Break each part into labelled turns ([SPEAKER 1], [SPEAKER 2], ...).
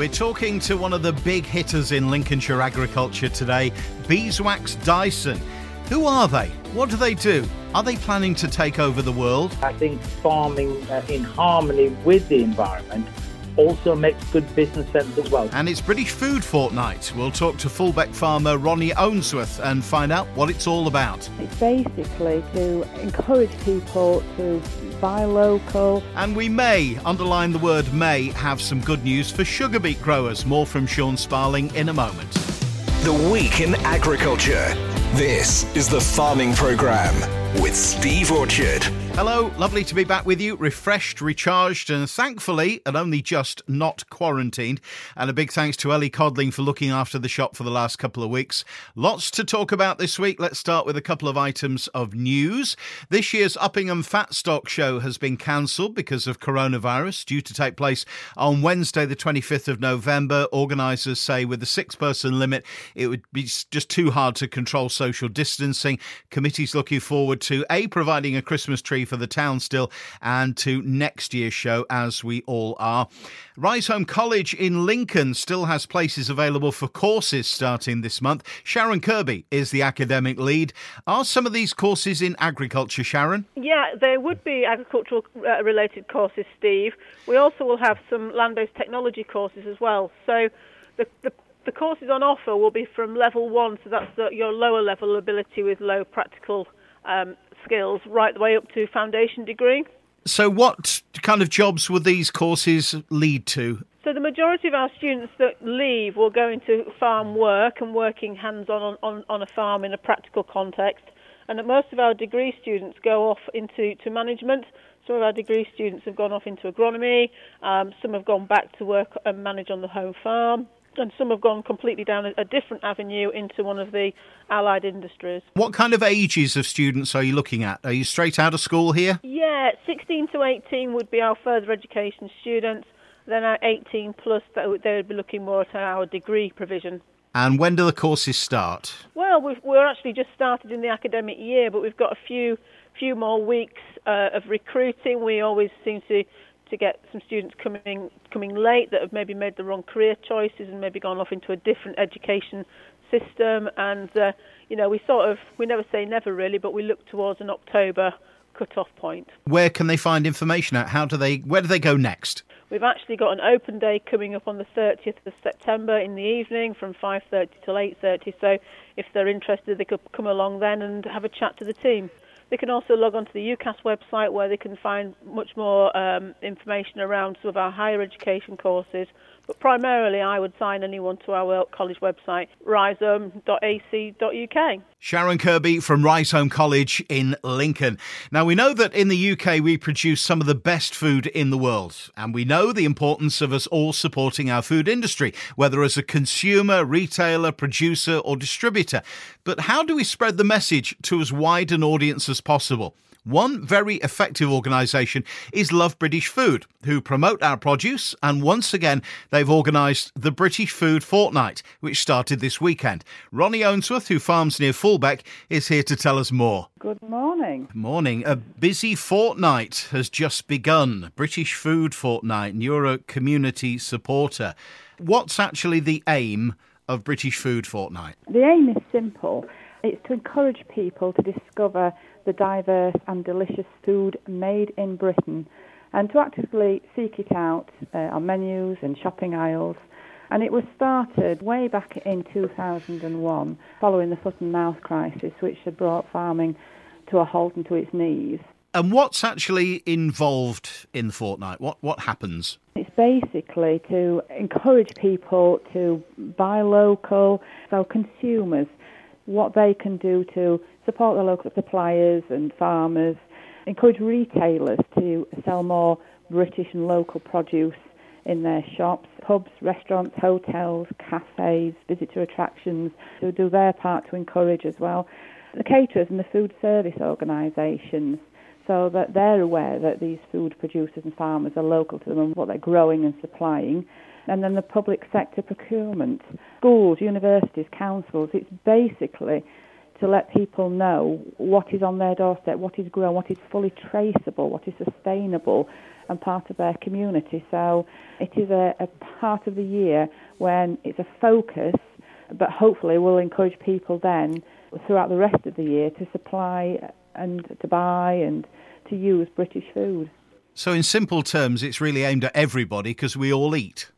[SPEAKER 1] We're talking to one of the big hitters in Lincolnshire agriculture today, Beeswax Dyson. Who are they? What do they do? Are they planning to take over the world?
[SPEAKER 2] I think farming uh, in harmony with the environment also makes good business sense as well.
[SPEAKER 1] And it's British Food Fortnight. We'll talk to Fulbeck farmer Ronnie Ownsworth and find out what it's all about.
[SPEAKER 3] It's basically to encourage people to buy local.
[SPEAKER 1] And we may, underline the word may, have some good news for sugar beet growers. More from Sean Sparling in a moment.
[SPEAKER 4] The Week in Agriculture. This is the Farming Programme with Steve Orchard.
[SPEAKER 1] Hello, lovely to be back with you, refreshed, recharged, and thankfully, and only just not quarantined. And a big thanks to Ellie Codling for looking after the shop for the last couple of weeks. Lots to talk about this week. Let's start with a couple of items of news. This year's Uppingham Fat Stock Show has been cancelled because of coronavirus, due to take place on Wednesday, the 25th of November. Organisers say with the six person limit, it would be just too hard to control social distancing. Committees looking forward to A, providing a Christmas tree for the town still and to next year's show, as we all are. Riseholme College in Lincoln still has places available for courses starting this month. Sharon Kirby is the academic lead. Are some of these courses in agriculture, Sharon?
[SPEAKER 5] Yeah, there would be agricultural uh, related courses, Steve. We also will have some land based technology courses as well. So the, the the courses on offer will be from level one, so that's the, your lower level ability with low practical um, skills right the way up to foundation degree.
[SPEAKER 1] So, what kind of jobs will these courses lead to?
[SPEAKER 5] So, the majority of our students that leave will go into farm work and working hands on on, on a farm in a practical context. And that most of our degree students go off into to management. Some of our degree students have gone off into agronomy. Um, some have gone back to work and manage on the home farm and some have gone completely down a, a, different avenue into one of the allied industries.
[SPEAKER 1] What kind of ages of students are you looking at? Are you straight out of school here?
[SPEAKER 5] Yeah, 16 to 18 would be our further education students. Then our 18 plus, they would be looking more at our degree provision.
[SPEAKER 1] And when do the courses start?
[SPEAKER 5] Well, we are actually just started in the academic year, but we've got a few few more weeks uh, of recruiting. We always seem to to get some students coming coming late that have maybe made the wrong career choices and maybe gone off into a different education system. And uh, you know, we sort of we never say never really, but we look towards an October cut-off point.
[SPEAKER 1] Where can they find information at? How do they? Where do they go next?
[SPEAKER 5] We've actually got an open day coming up on the 30th of September in the evening from 5:30 till 8:30. So if they're interested, they could come along then and have a chat to the team. They can also log on to the UCAS website where they can find much more um, information around some of our higher education courses. But primarily, I would sign anyone to our college website, riseholme.ac.uk.
[SPEAKER 1] Sharon Kirby from Home College in Lincoln. Now, we know that in the UK we produce some of the best food in the world, and we know the importance of us all supporting our food industry, whether as a consumer, retailer, producer, or distributor. But how do we spread the message to as wide an audience as possible? One very effective organisation is Love British Food, who promote our produce, and once again, they've organised the British Food Fortnight, which started this weekend. Ronnie Ownsworth, who farms near Fulbeck, is here to tell us more.
[SPEAKER 3] Good morning.
[SPEAKER 1] Morning. A busy fortnight has just begun. British Food Fortnight, and you're a community supporter. What's actually the aim of British Food Fortnight?
[SPEAKER 3] The aim is simple. It's to encourage people to discover the diverse and delicious food made in Britain and to actively seek it out uh, on menus and shopping aisles. And it was started way back in 2001 following the foot and mouth crisis, which had brought farming to a halt and to its knees.
[SPEAKER 1] And what's actually involved in the fortnight? What what happens?
[SPEAKER 3] It's basically to encourage people to buy local, so consumers what they can do to support the local suppliers and farmers, encourage retailers to sell more British and local produce in their shops, pubs, restaurants, hotels, cafes, visitor attractions to do their part to encourage as well. The caterers and the food service organisations so that they're aware that these food producers and farmers are local to them and what they're growing and supplying. And then the public sector procurement, schools, universities, councils, it's basically to let people know what is on their doorstep, what is grown, what is fully traceable, what is sustainable, and part of their community. So it is a, a part of the year when it's a focus, but hopefully we'll encourage people then throughout the rest of the year to supply and to buy and to use British food.
[SPEAKER 1] So, in simple terms, it's really aimed at everybody because we all eat.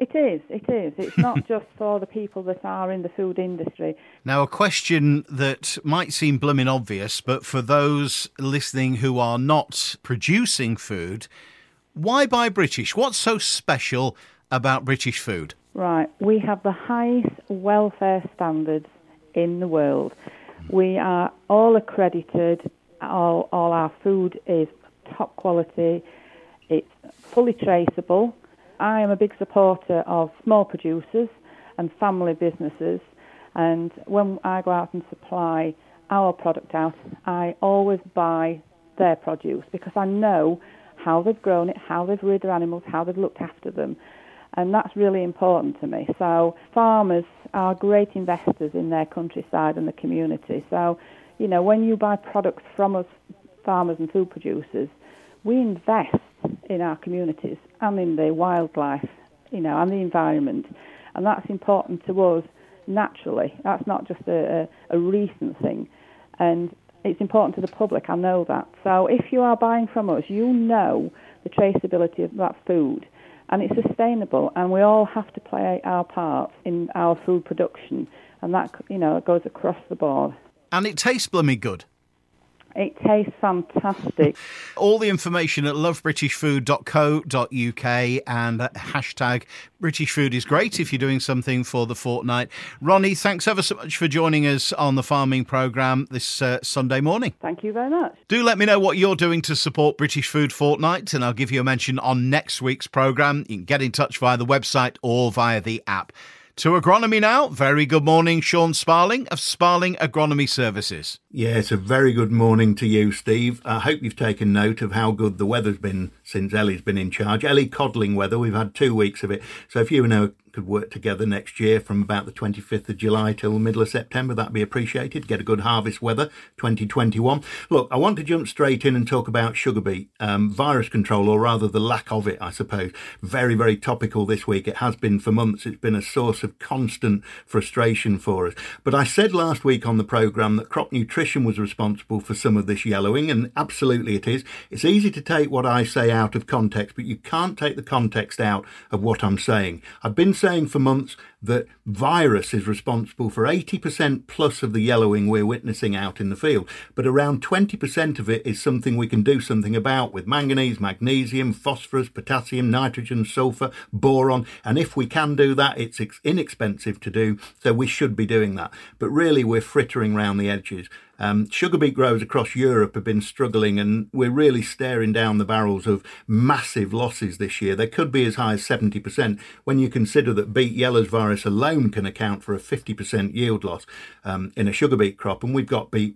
[SPEAKER 3] It is, it is. It's not just for the people that are in the food industry.
[SPEAKER 1] Now, a question that might seem blooming obvious, but for those listening who are not producing food, why buy British? What's so special about British food?
[SPEAKER 3] Right, we have the highest welfare standards in the world. We are all accredited, all, all our food is top quality, it's fully traceable. I am a big supporter of small producers and family businesses, and when I go out and supply our product out, I always buy their produce because I know how they've grown it, how they've reared their animals, how they've looked after them. And that's really important to me. So, farmers are great investors in their countryside and the community. So, you know, when you buy products from us, farmers and food producers, we invest in our communities and in the wildlife, you know, and the environment. And that's important to us naturally. That's not just a, a, a recent thing. And it's important to the public, I know that. So if you are buying from us, you know the traceability of that food and it's sustainable and we all have to play our part in our food production and that you know goes across the board.
[SPEAKER 1] And it tastes blummy good.
[SPEAKER 3] It tastes fantastic.
[SPEAKER 1] All the information at lovebritishfood.co.uk and hashtag British Food is great if you're doing something for the fortnight. Ronnie, thanks ever so much for joining us on the farming programme this uh, Sunday morning.
[SPEAKER 3] Thank you very much.
[SPEAKER 1] Do let me know what you're doing to support British Food Fortnight, and I'll give you a mention on next week's programme. You can get in touch via the website or via the app. To agronomy now. Very good morning, Sean Sparling of Sparling Agronomy Services.
[SPEAKER 6] It's a very good morning to you, Steve. I hope you've taken note of how good the weather's been since Ellie's been in charge. Ellie Codling weather, we've had two weeks of it. So if you know could work together next year from about the 25th of July till the middle of September. That'd be appreciated. Get a good harvest weather 2021. Look, I want to jump straight in and talk about sugar beet um, virus control, or rather the lack of it, I suppose. Very, very topical this week. It has been for months. It's been a source of constant frustration for us. But I said last week on the programme that crop nutrition was responsible for some of this yellowing, and absolutely it is. It's easy to take what I say out of context, but you can't take the context out of what I'm saying. I've been saying for months that virus is responsible for 80% plus of the yellowing we're witnessing out in the field, but around 20% of it is something we can do something about with manganese, magnesium, phosphorus, potassium, nitrogen, sulfur, boron, and if we can do that, it's inexpensive to do, so we should be doing that. But really, we're frittering around the edges. Um, sugar beet growers across Europe have been struggling, and we're really staring down the barrels of massive losses this year. They could be as high as 70% when you consider that beet yellows virus alone can account for a 50% yield loss um, in a sugar beet crop. And we've got beet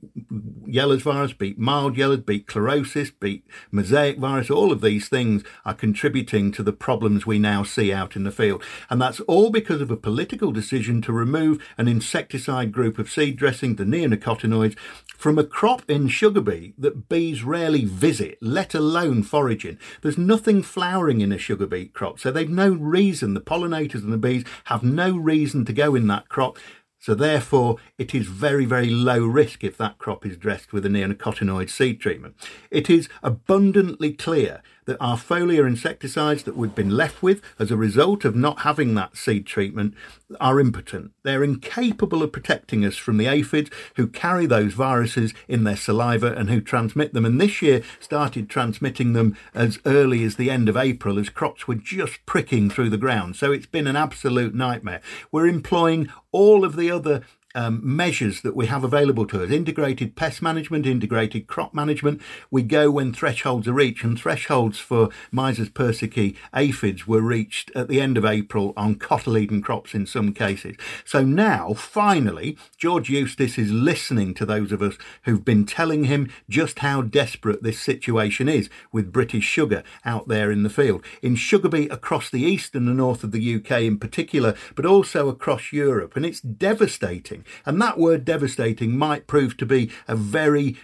[SPEAKER 6] yellows virus, beet mild yellows, beet chlorosis, beet mosaic virus. All of these things are contributing to the problems we now see out in the field. And that's all because of a political decision to remove an insecticide group of seed dressing, the neonicotinoids, from a crop in sugar beet that bees rarely visit, let alone foraging. There's nothing flowering in a sugar beet crop, so they've no reason, the pollinators and the bees have no reason to go in that crop. So therefore, it is very, very low risk if that crop is dressed with a neonicotinoid seed treatment. It is abundantly clear that our foliar insecticides that we've been left with as a result of not having that seed treatment are impotent. They're incapable of protecting us from the aphids who carry those viruses in their saliva and who transmit them. And this year started transmitting them as early as the end of April as crops were just pricking through the ground. So it's been an absolute nightmare. We're employing all of the other um, measures that we have available to us integrated pest management, integrated crop management. We go when thresholds are reached, and thresholds for Myzus persicae aphids were reached at the end of April on cotyledon crops in some cases. So now, finally, George Eustice is listening to those of us who've been telling him just how desperate this situation is with British sugar out there in the field. In sugar beet across the east and the north of the UK in particular, but also across Europe. And it's devastating and that word devastating might prove to be a very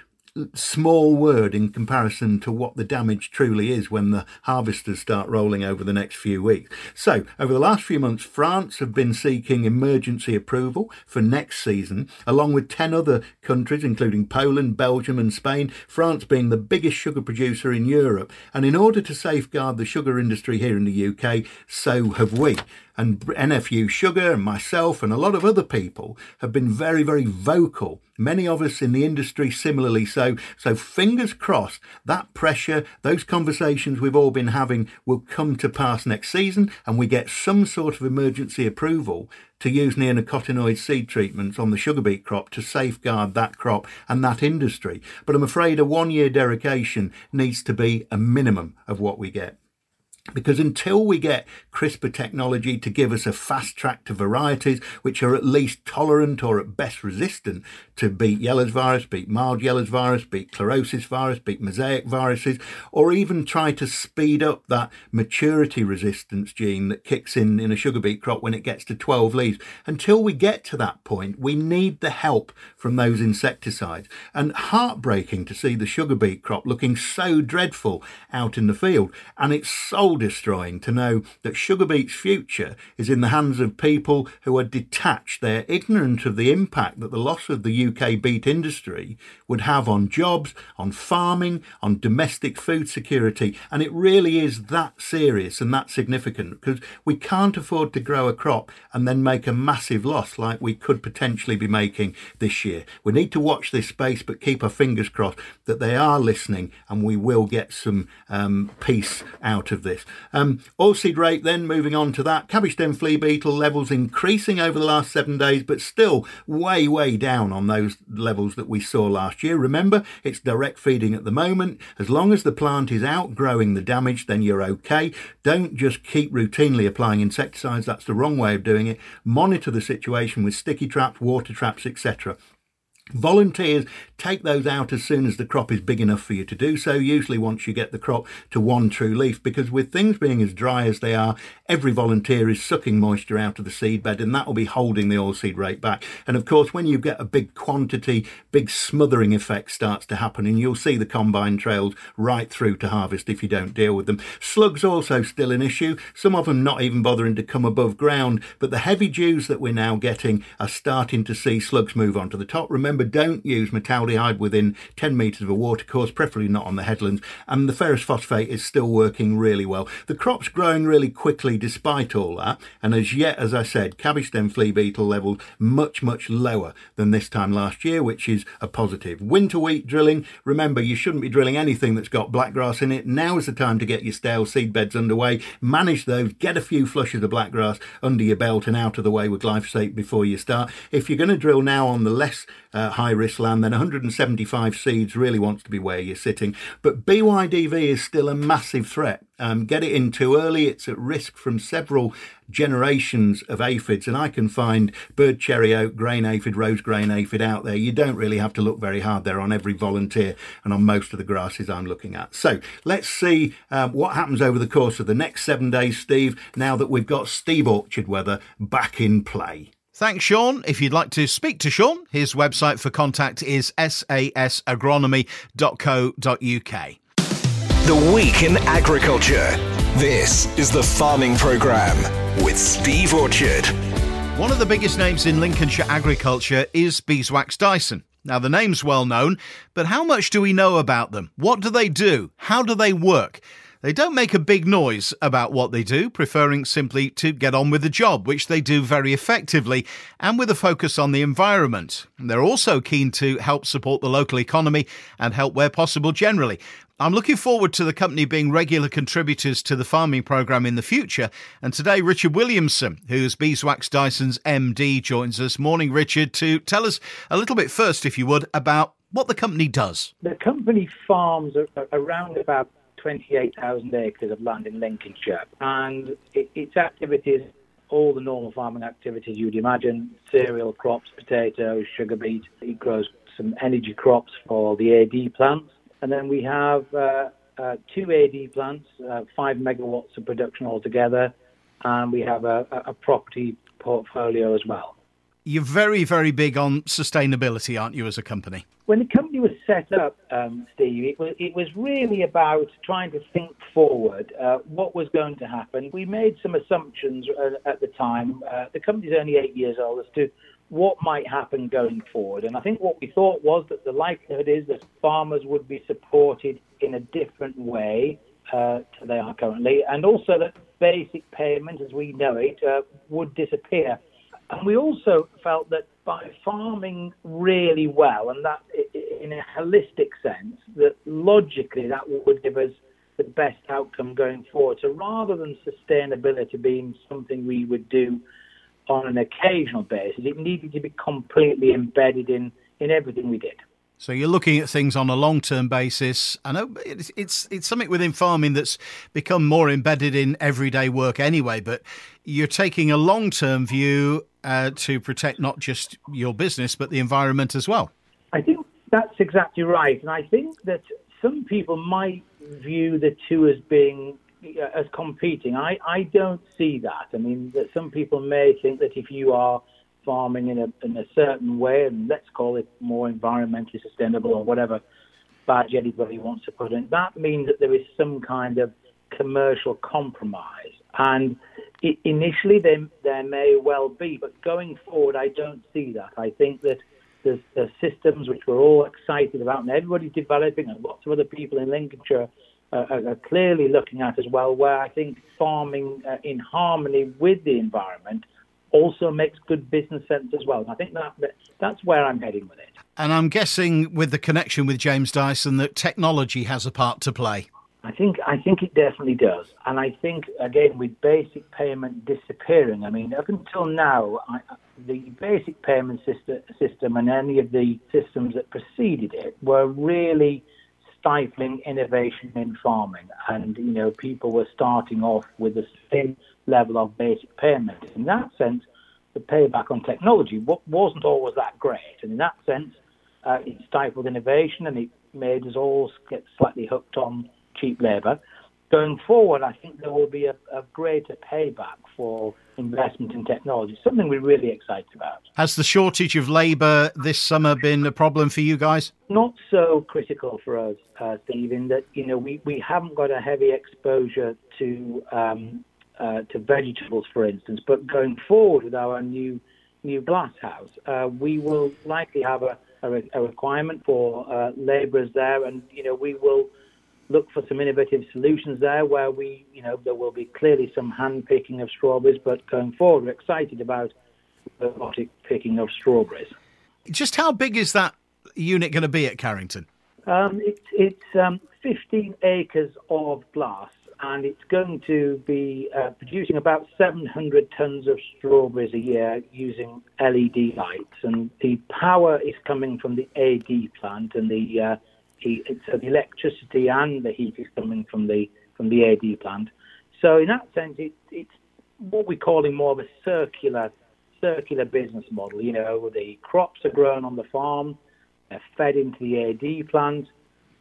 [SPEAKER 6] small word in comparison to what the damage truly is when the harvesters start rolling over the next few weeks. So, over the last few months, France have been seeking emergency approval for next season, along with 10 other countries, including Poland, Belgium, and Spain, France being the biggest sugar producer in Europe. And in order to safeguard the sugar industry here in the UK, so have we and NFU Sugar and myself and a lot of other people have been very, very vocal. Many of us in the industry similarly so. So fingers crossed that pressure, those conversations we've all been having will come to pass next season and we get some sort of emergency approval to use neonicotinoid seed treatments on the sugar beet crop to safeguard that crop and that industry. But I'm afraid a one year derogation needs to be a minimum of what we get. Because until we get CRISPR technology to give us a fast track to varieties which are at least tolerant or at best resistant to beet yellows virus, beet mild yellows virus, beet chlorosis virus, beet mosaic viruses, or even try to speed up that maturity resistance gene that kicks in in a sugar beet crop when it gets to 12 leaves. Until we get to that point, we need the help from those insecticides. And heartbreaking to see the sugar beet crop looking so dreadful out in the field. And it's soul destroying to know that sugar beet's future is in the hands of people who are detached. They're ignorant of the impact that the loss of the UK beet industry would have on jobs, on farming, on domestic food security. And it really is that serious and that significant because we can't afford to grow a crop and then make a massive loss like we could potentially be making this year. We need to watch this space, but keep our fingers crossed that they are listening and we will get some um, peace out of this. Um, oilseed rape, then moving on to that, cabbage stem flea beetle levels increasing over the last seven days, but still way, way down on those levels that we saw last year. Remember, it's direct feeding at the moment. As long as the plant is outgrowing the damage, then you're okay. Don't just keep routinely applying insecticides. That's the wrong way of doing it. Monitor the situation with sticky traps, water traps, etc. Volunteers take those out as soon as the crop is big enough for you to do so, usually once you get the crop to one true leaf, because with things being as dry as they are, every volunteer is sucking moisture out of the seed bed and that will be holding the oilseed rape back. And of course, when you get a big quantity, big smothering effect starts to happen and you'll see the combine trails right through to harvest if you don't deal with them. Slugs also still an issue, some of them not even bothering to come above ground, but the heavy dews that we're now getting are starting to see slugs move onto the top. Remember Remember, don't use metaldehyde within 10 metres of a watercourse, preferably not on the headlands. And the ferrous phosphate is still working really well. The crop's growing really quickly despite all that. And as yet, as I said, cabbage stem flea beetle levels much, much lower than this time last year, which is a positive. Winter wheat drilling, remember, you shouldn't be drilling anything that's got blackgrass in it. Now is the time to get your stale seed beds underway. Manage those, get a few flushes of blackgrass under your belt and out of the way with glyphosate before you start. If you're going to drill now on the less uh, high risk land, then 175 seeds really wants to be where you're sitting. But BYDV is still a massive threat. Um, get it in too early, it's at risk from several generations of aphids, and I can find bird cherry oak, grain aphid, rose grain aphid out there. You don't really have to look very hard there on every volunteer and on most of the grasses I'm looking at. So let's see um, what happens over the course of the next seven days, Steve, now that we've got Steve Orchard weather back in play.
[SPEAKER 1] Thanks, Sean. If you'd like to speak to Sean, his website for contact is sasagronomy.co.uk.
[SPEAKER 4] The Week in Agriculture. This is the Farming Programme with Steve Orchard.
[SPEAKER 1] One of the biggest names in Lincolnshire agriculture is Beeswax Dyson. Now, the name's well known, but how much do we know about them? What do they do? How do they work? They don't make a big noise about what they do, preferring simply to get on with the job, which they do very effectively and with a focus on the environment. They're also keen to help support the local economy and help where possible generally. I'm looking forward to the company being regular contributors to the farming programme in the future. And today, Richard Williamson, who's Beeswax Dyson's MD, joins us. Morning, Richard, to tell us a little bit first, if you would, about what the company does.
[SPEAKER 2] The company farms around about 28,000 acres of land in Lincolnshire, and it, its activities, all the normal farming activities you'd imagine, cereal crops, potatoes, sugar beet. It grows some energy crops for the AD plants, and then we have uh, uh, two AD plants, uh, five megawatts of production altogether, and we have a, a property portfolio as well.
[SPEAKER 1] You're very, very big on sustainability, aren't you, as a company?
[SPEAKER 2] When the company was set up, um, Steve, it was, it was really about trying to think forward uh, what was going to happen. We made some assumptions uh, at the time. Uh, the company's only eight years old as to what might happen going forward. And I think what we thought was that the likelihood is that farmers would be supported in a different way uh, to they are currently, and also that basic payment as we know it uh, would disappear. And we also felt that by farming really well, and that in a holistic sense, that logically that would give us the best outcome going forward. So rather than sustainability being something we would do on an occasional basis. It needed to be completely embedded in, in everything we did.
[SPEAKER 1] So you're looking at things on a long-term basis. I know it's, it's it's something within farming that's become more embedded in everyday work anyway. But you're taking a long-term view uh, to protect not just your business but the environment as well.
[SPEAKER 2] I think that's exactly right, and I think that some people might view the two as being as competing. I, I don't see that. I mean, that some people may think that if you are farming in a, in a certain way, and let's call it more environmentally sustainable or whatever badge anybody wants to put in, that means that there is some kind of commercial compromise. And it, initially, there, there may well be, but going forward, I don't see that. I think that there's, there's systems which we're all excited about, and everybody's developing, and lots of other people in Lincolnshire are clearly looking at as well, where I think farming uh, in harmony with the environment also makes good business sense as well. And I think that that's where I'm heading with it.
[SPEAKER 1] And I'm guessing with the connection with James Dyson that technology has a part to play.
[SPEAKER 2] I think I think it definitely does, and I think again with basic payment disappearing. I mean, up until now, I, uh, the basic payment system, system and any of the systems that preceded it were really stifling innovation in farming. And, you know, people were starting off with the same level of basic payment. In that sense, the payback on technology wasn't always that great. And in that sense, uh, it stifled innovation and it made us all get slightly hooked on cheap labour. Going forward, I think there will be a, a greater payback for investment in technology, something we're really excited about.
[SPEAKER 1] Has the shortage of labour this summer been a problem for you guys?
[SPEAKER 2] Not so critical for us, uh, Steve, in that you know we, we haven't got a heavy exposure to um, uh, to vegetables, for instance. But going forward with our new new glass house, uh, we will likely have a, a, a requirement for uh, labourers there, and you know we will look for some innovative solutions there where we, you know, there will be clearly some hand picking of strawberries, but going forward, we're excited about robotic picking of strawberries.
[SPEAKER 1] Just how big is that unit going to be at Carrington?
[SPEAKER 2] Um, it, it's um, 15 acres of glass, and it's going to be uh, producing about 700 tons of strawberries a year using LED lights. And the power is coming from the AD plant, and the uh, heat. So the electricity and the heat is coming from the from the AD plant. So in that sense, it, it's what we're calling more of a circular circular business model. You know, the crops are grown on the farm, they're fed into the AD plant,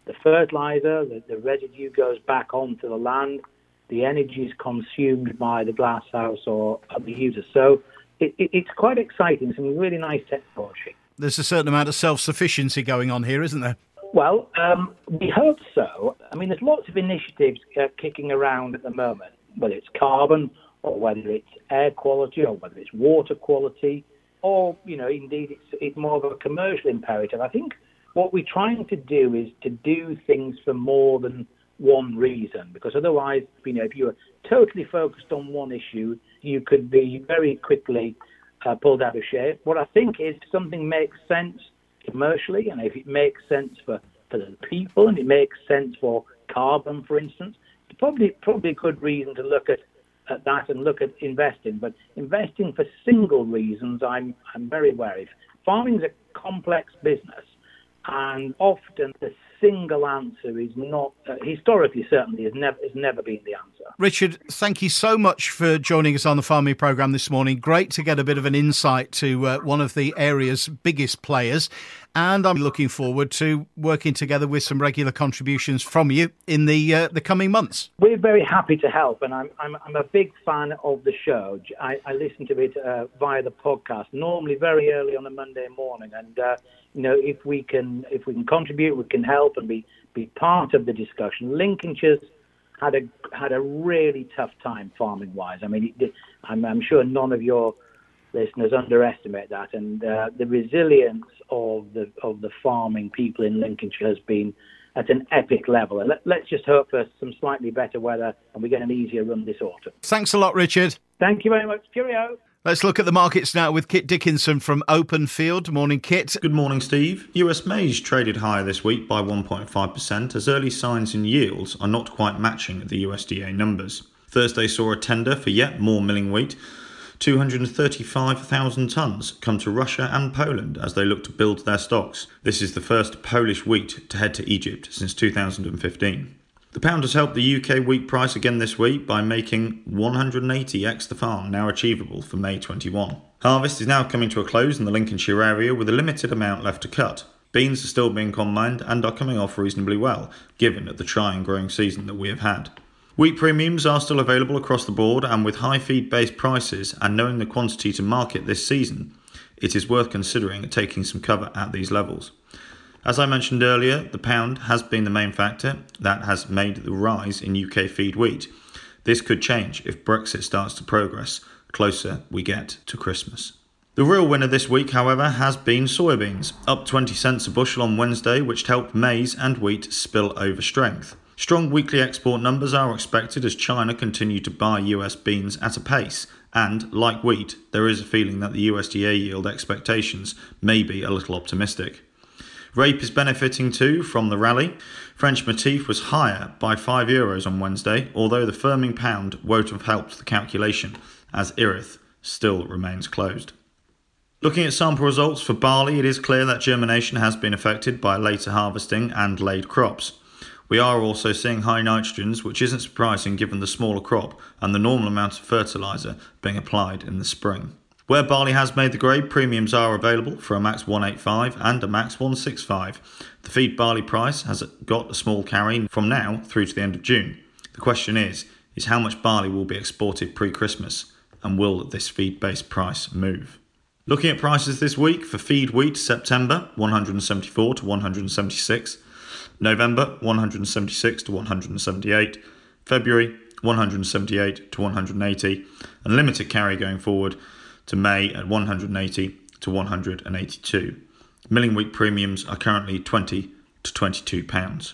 [SPEAKER 2] the fertilizer, the, the residue goes back onto the land, the energy is consumed by the glasshouse or other users. So it, it, it's quite exciting, some really nice technology.
[SPEAKER 1] There's a certain amount of self sufficiency going on here, isn't there?
[SPEAKER 2] Well, um, we hope so. I mean, there's lots of initiatives uh, kicking around at the moment, whether it's carbon or whether it's air quality or whether it's water quality, or you know, indeed, it's it's more of a commercial imperative. I think what we're trying to do is to do things for more than one reason, because otherwise, you know, if you are totally focused on one issue, you could be very quickly uh, pulled out of shape. What I think is something makes sense commercially, and if it makes sense for, for the people and it makes sense for carbon, for instance, it's probably probably a good reason to look at, at that and look at investing. But investing for single reasons, I'm I'm very wary. Farming is a complex business, and often the single answer is not uh, historically certainly has never has never been the answer.
[SPEAKER 1] Richard, thank you so much for joining us on the farming program this morning. Great to get a bit of an insight to uh, one of the area's biggest players. and I'm looking forward to working together with some regular contributions from you in the uh, the coming months.
[SPEAKER 2] We're very happy to help, and I'm I'm, I'm a big fan of the show. I, I listen to it uh, via the podcast, normally very early on a Monday morning, and uh, you know if we can if we can contribute, we can help and be be part of the discussion. Lincolnshire's had a had a really tough time farming wise. I mean, it, I'm, I'm sure none of your listeners underestimate that, and uh, the resilience of the of the farming people in Lincolnshire has been at an epic level. And let, us just hope for some slightly better weather and we get an easier run this autumn.
[SPEAKER 1] Thanks a lot, Richard.
[SPEAKER 2] Thank you very much. Cheerio.
[SPEAKER 1] Let's look at the markets now with Kit Dickinson from Open Field. Morning, Kit.
[SPEAKER 7] Good morning, Steve. US maize traded higher this week by 1.5% as early signs in yields are not quite matching the USDA numbers. Thursday saw a tender for yet more milling wheat 235,000 tonnes come to Russia and Poland as they look to build their stocks. This is the first Polish wheat to head to Egypt since 2015. The pound has helped the UK wheat price again this week by making 180x the farm now achievable for May 21. Harvest is now coming to a close in the Lincolnshire area with a limited amount left to cut. Beans are still being combined and are coming off reasonably well, given the trying growing season that we have had. Wheat premiums are still available across the board, and with high feed based prices and knowing the quantity to market this season, it is worth considering taking some cover at these levels. As I mentioned earlier, the pound has been the main factor that has made the rise in UK feed wheat. This could change if Brexit starts to progress closer we get to Christmas. The real winner this week, however, has been soybeans, up 20 cents a bushel on Wednesday, which helped maize and wheat spill over strength. Strong weekly export numbers are expected as China continue to buy US beans at a pace, and, like wheat, there is a feeling that the USDA yield expectations may be a little optimistic. Rape is benefiting too from the rally. French Matif was higher by 5 euros on Wednesday, although the firming pound won't have helped the calculation, as Erith still remains closed. Looking at sample results for barley, it is clear that germination has been affected by later harvesting and laid crops. We are also seeing high nitrogens, which isn't surprising given the smaller crop and the normal amount of fertiliser being applied in the spring. Where barley has made the grade, premiums are available for a max 185 and a max 165. The feed barley price has got a small carry from now through to the end of June. The question is, is how much barley will be exported pre-Christmas and will this feed-based price move? Looking at prices this week for feed wheat September 174 to 176 November 176 to 178, February 178 to 180, and limited carry going forward to May at 180 to 182. Milling wheat premiums are currently 20 to 22 pounds.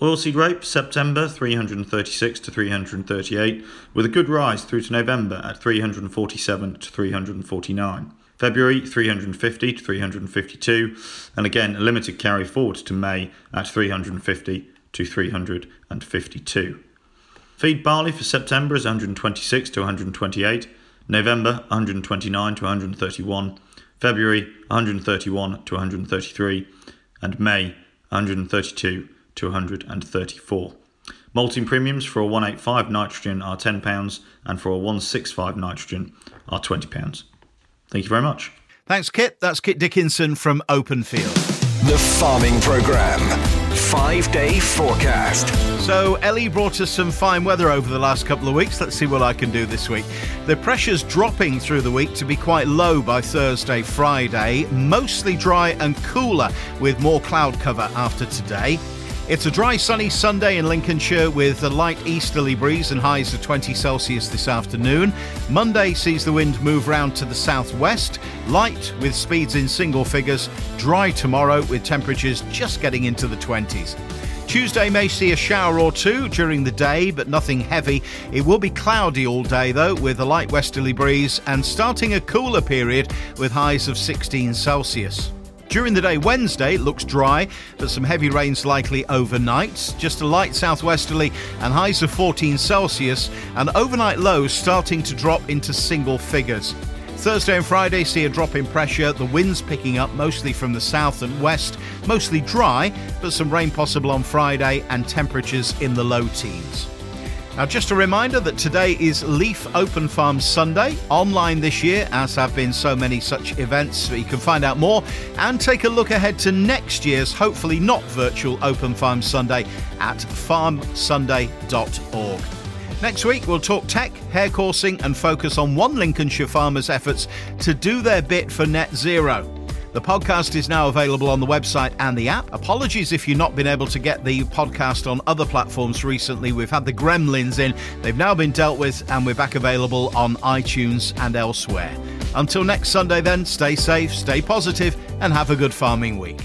[SPEAKER 7] Oilseed rape September 336 to 338 with a good rise through to November at 347 to 349. February 350 to 352, and again a limited carry forward to May at 350 to 352. Feed barley for September is 126 to 128, November 129 to 131, February 131 to 133, and May 132 to 134. Malting premiums for a 185 nitrogen are £10 and for a 165 nitrogen are £20. Thank you very much.
[SPEAKER 1] Thanks, Kit. That's Kit Dickinson from Open Field.
[SPEAKER 4] The Farming Programme. Five day forecast.
[SPEAKER 1] So, Ellie brought us some fine weather over the last couple of weeks. Let's see what I can do this week. The pressure's dropping through the week to be quite low by Thursday, Friday. Mostly dry and cooler with more cloud cover after today. It's a dry, sunny Sunday in Lincolnshire with a light easterly breeze and highs of 20 Celsius this afternoon. Monday sees the wind move round to the southwest, light with speeds in single figures, dry tomorrow with temperatures just getting into the 20s. Tuesday may see a shower or two during the day, but nothing heavy. It will be cloudy all day though, with a light westerly breeze and starting a cooler period with highs of 16 Celsius. During the day, Wednesday looks dry, but some heavy rains likely overnight. Just a light southwesterly and highs of 14 Celsius, and overnight lows starting to drop into single figures. Thursday and Friday see a drop in pressure, the winds picking up mostly from the south and west, mostly dry, but some rain possible on Friday and temperatures in the low teens. Now, just a reminder that today is Leaf Open Farm Sunday, online this year, as have been so many such events. So you can find out more and take a look ahead to next year's, hopefully not virtual Open Farm Sunday at farmsunday.org. Next week, we'll talk tech, hare coursing, and focus on one Lincolnshire farmer's efforts to do their bit for net zero. The podcast is now available on the website and the app. Apologies if you've not been able to get the podcast on other platforms recently. We've had the gremlins in, they've now been dealt with, and we're back available on iTunes and elsewhere. Until next Sunday, then, stay safe, stay positive, and have a good farming week.